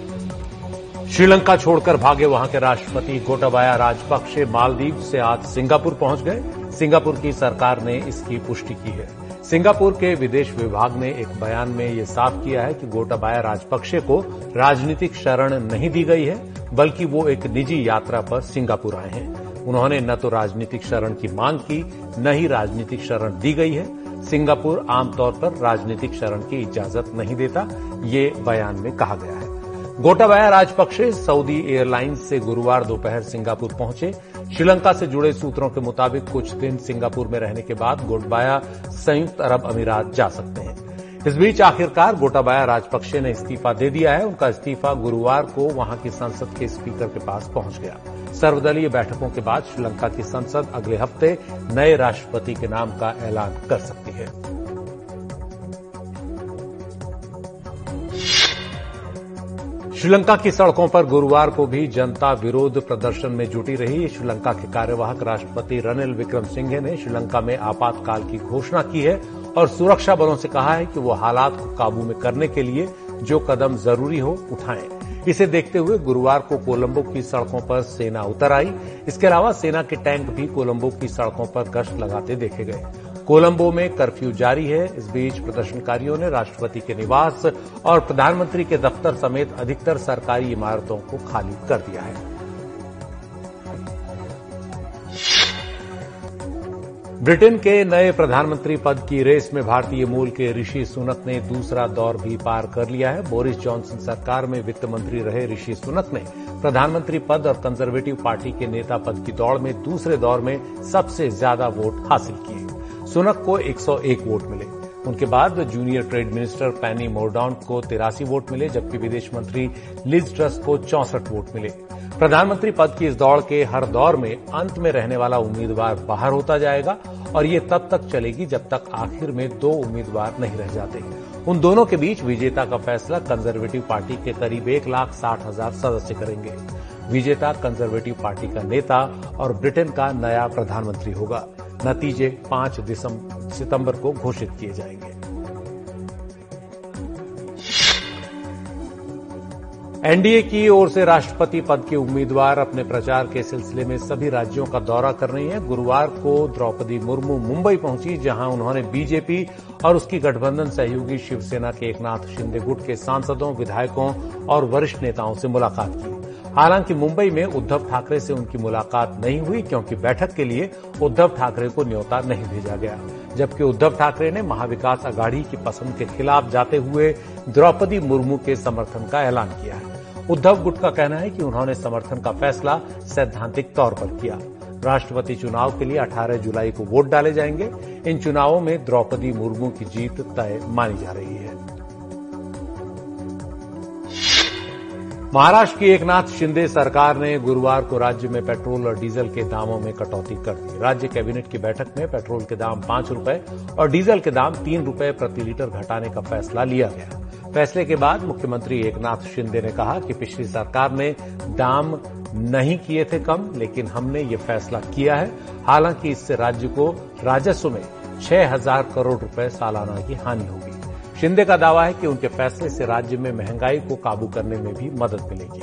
श्रीलंका छोड़कर भागे वहाँ के राष्ट्रपति गोटाबाया राजपक्षे मालदीव से आज सिंगापुर पहुँच गए। सिंगापुर की सरकार ने इसकी पुष्टि की है। सिंगापुर के विदेश विभाग ने एक बयान में यह साफ़ किया है कि गोटाबाया राजपक्षे को राजनीतिक शरण नहीं दी गई है, बल्कि वो एक निजी यात्रा पर सिंगापुर आए हैं। उन्होंने न तो राजनीतिक शरण की मांग की, न ही राजनीतिक शरण दी गई है। सिंगापुर आमतौर पर राजनीतिक शरण की इजाज़त नहीं देता, ये बयान में कहा गया है। गोटाबाया राजपक्षे सऊदी एयरलाइंस से गुरुवार दोपहर सिंगापुर पहुँचे। श्रीलंका से जुड़े सूत्रों के मुताबिक कुछ दिन सिंगापुर में रहने के बाद गोटबाया संयुक्त अरब अमीरात जा सकते हैं। इस बीच आखिरकार गोटाबाया राजपक्षे ने इस्तीफा दे दिया है। उनका इस्तीफा गुरुवार को वहाँ की संसद के स्पीकर के पास पहुँच गया। सर्वदलीय बैठकों के बाद श्रीलंका की संसद अगले हफ़्ते नए राष्ट्रपति के नाम का ऐलान कर सकती है। श्रीलंका की सड़कों पर गुरुवार को भी जनता विरोध प्रदर्शन में जुटी रही। श्रीलंका के कार्यवाहक राष्ट्रपति रनिल विक्रम सिंघे ने श्रीलंका में आपातकाल की घोषणा की है और सुरक्षा बलों से कहा है कि वो हालात को काबू में करने के लिए जो कदम ज़रूरी हो उठाएँ। इसे देखते हुए गुरुवार को कोलंबो की सड़कों पर सेना उतर आई। इसके अलावा सेना के टैंक भी कोलंबो की सड़कों पर गश्त लगाते देखे गए। कोलंबो में कर्फ्यू जारी है। इस बीच प्रदर्शनकारियों ने राष्ट्रपति के निवास और प्रधानमंत्री के दफ्तर समेत अधिकतर सरकारी इमारतों को खाली कर दिया है। ब्रिटेन के नए प्रधानमंत्री पद की रेस में भारतीय मूल के ऋषि सुनक ने दूसरा दौर भी पार कर लिया है। बोरिस जॉनसन सरकार में वित्त मंत्री रहे ऋषि सुनक ने प्रधानमंत्री पद और कंजर्वेटिव पार्टी के नेता पद की दौड़ में दूसरे दौर में सबसे ज़्यादा वोट हासिल किए। सुनक को 101 वोट मिले। उनके बाद जूनियर ट्रेड मिनिस्टर पैनी मोरडाउन को तिरासी वोट मिले, जबकि विदेश मंत्री लिज ट्रस्ट को चौसठ वोट मिले। प्रधानमंत्री पद की इस दौड़ के हर दौर में अंत में रहने वाला उम्मीदवार बाहर होता जाएगा, और ये तब तक चलेगी जब तक आखिर में दो उम्मीदवार नहीं रह जाते उन दोनों के बीच विजेता का फैसला कंजर्वेटिव पार्टी के करीब एक लाख साठ हज़ार सदस्य करेंगे। विजेता कंजर्वेटिव पार्टी का नेता और ब्रिटेन का नया प्रधानमंत्री होगा। नतीजे पाँच सितंबर को घोषित किए जाएँगे। एनडीए की ओर से राष्ट्रपति पद के उम्मीदवार अपने प्रचार के सिलसिले में सभी राज्यों का दौरा कर रही हैं। गुरुवार को द्रौपदी मुर्मू मुंबई पहुँची, जहाँ उन्होंने बीजेपी और उसकी गठबंधन सहयोगी शिवसेना के एकनाथ शिंदे गुट के सांसदों, विधायकों और वरिष्ठ नेताओं से मुलाकात की। हालाँकि मुंबई में उद्धव ठाकरे से उनकी मुलाकात नहीं हुई क्योंकि बैठक के लिए उद्धव ठाकरे को न्योता नहीं भेजा गया। जबकि उद्धव ठाकरे ने महाविकास अघाड़ी की पसंद के खिलाफ जाते हुए द्रौपदी मुर्मू के समर्थन का ऐलान किया है। उद्धव गुट का कहना है कि उन्होंने समर्थन का फैसला सैद्धांतिक तौर पर किया। राष्ट्रपति चुनाव के लिए 18 जुलाई को वोट डाले जाएँगे। इन चुनावों में द्रौपदी मुर्मू की जीत तय मानी जा रही है। महाराष्ट्र की एकनाथ शिंदे सरकार ने गुरुवार को राज्य में पेट्रोल और डीजल के दामों में कटौती कर दी। राज्य कैबिनेट की बैठक में पेट्रोल के दाम पाँच रुपये और डीजल के दाम तीन रुपये प्रति लीटर घटाने का फैसला लिया गया। फैसले के बाद मुख्यमंत्री एकनाथ शिंदे ने कहा कि पिछली सरकार ने दाम नहीं किए थे कम, लेकिन हमने ये फैसला किया है। हालाँकि इससे राज्य को राजस्व में छह हज़ार करोड़ रुपए सालाना की हानि होगी। शिंदे का दावा है कि उनके फैसले से राज्य में महँगाई को काबू करने में भी मदद मिलेगी।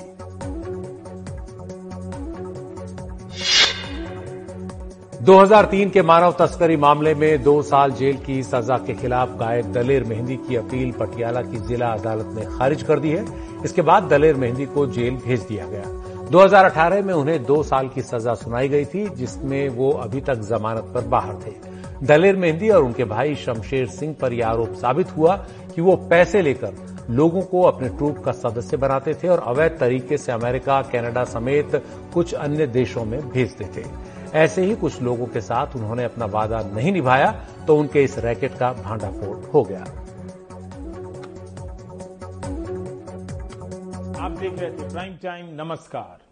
2003 के मानव तस्करी मामले में दो साल जेल की सजा के खिलाफ गायक दलेर मेहंदी की अपील पटियाला की जिला अदालत ने खारिज कर दी है। इसके बाद दलेर मेहंदी को जेल भेज दिया गया। 2018 में उन्हें दो साल की सजा सुनाई गई थी, जिसमें वो अभी तक जमानत पर बाहर थे। दलेर मेहंदी और उनके भाई शमशेर सिंह पर यह आरोप साबित हुआ कि वो पैसे लेकर लोगों को अपने ट्रूप का सदस्य बनाते थे और अवैध तरीके से अमेरिका, कनाडा समेत कुछ अन्य देशों में भेजते थे। ऐसे ही कुछ लोगों के साथ उन्होंने अपना वादा नहीं निभाया तो उनके इस रैकेट का भांडाफोड़ हो गया।
आप देख रहे थे प्राइम टाइम, नमस्कार।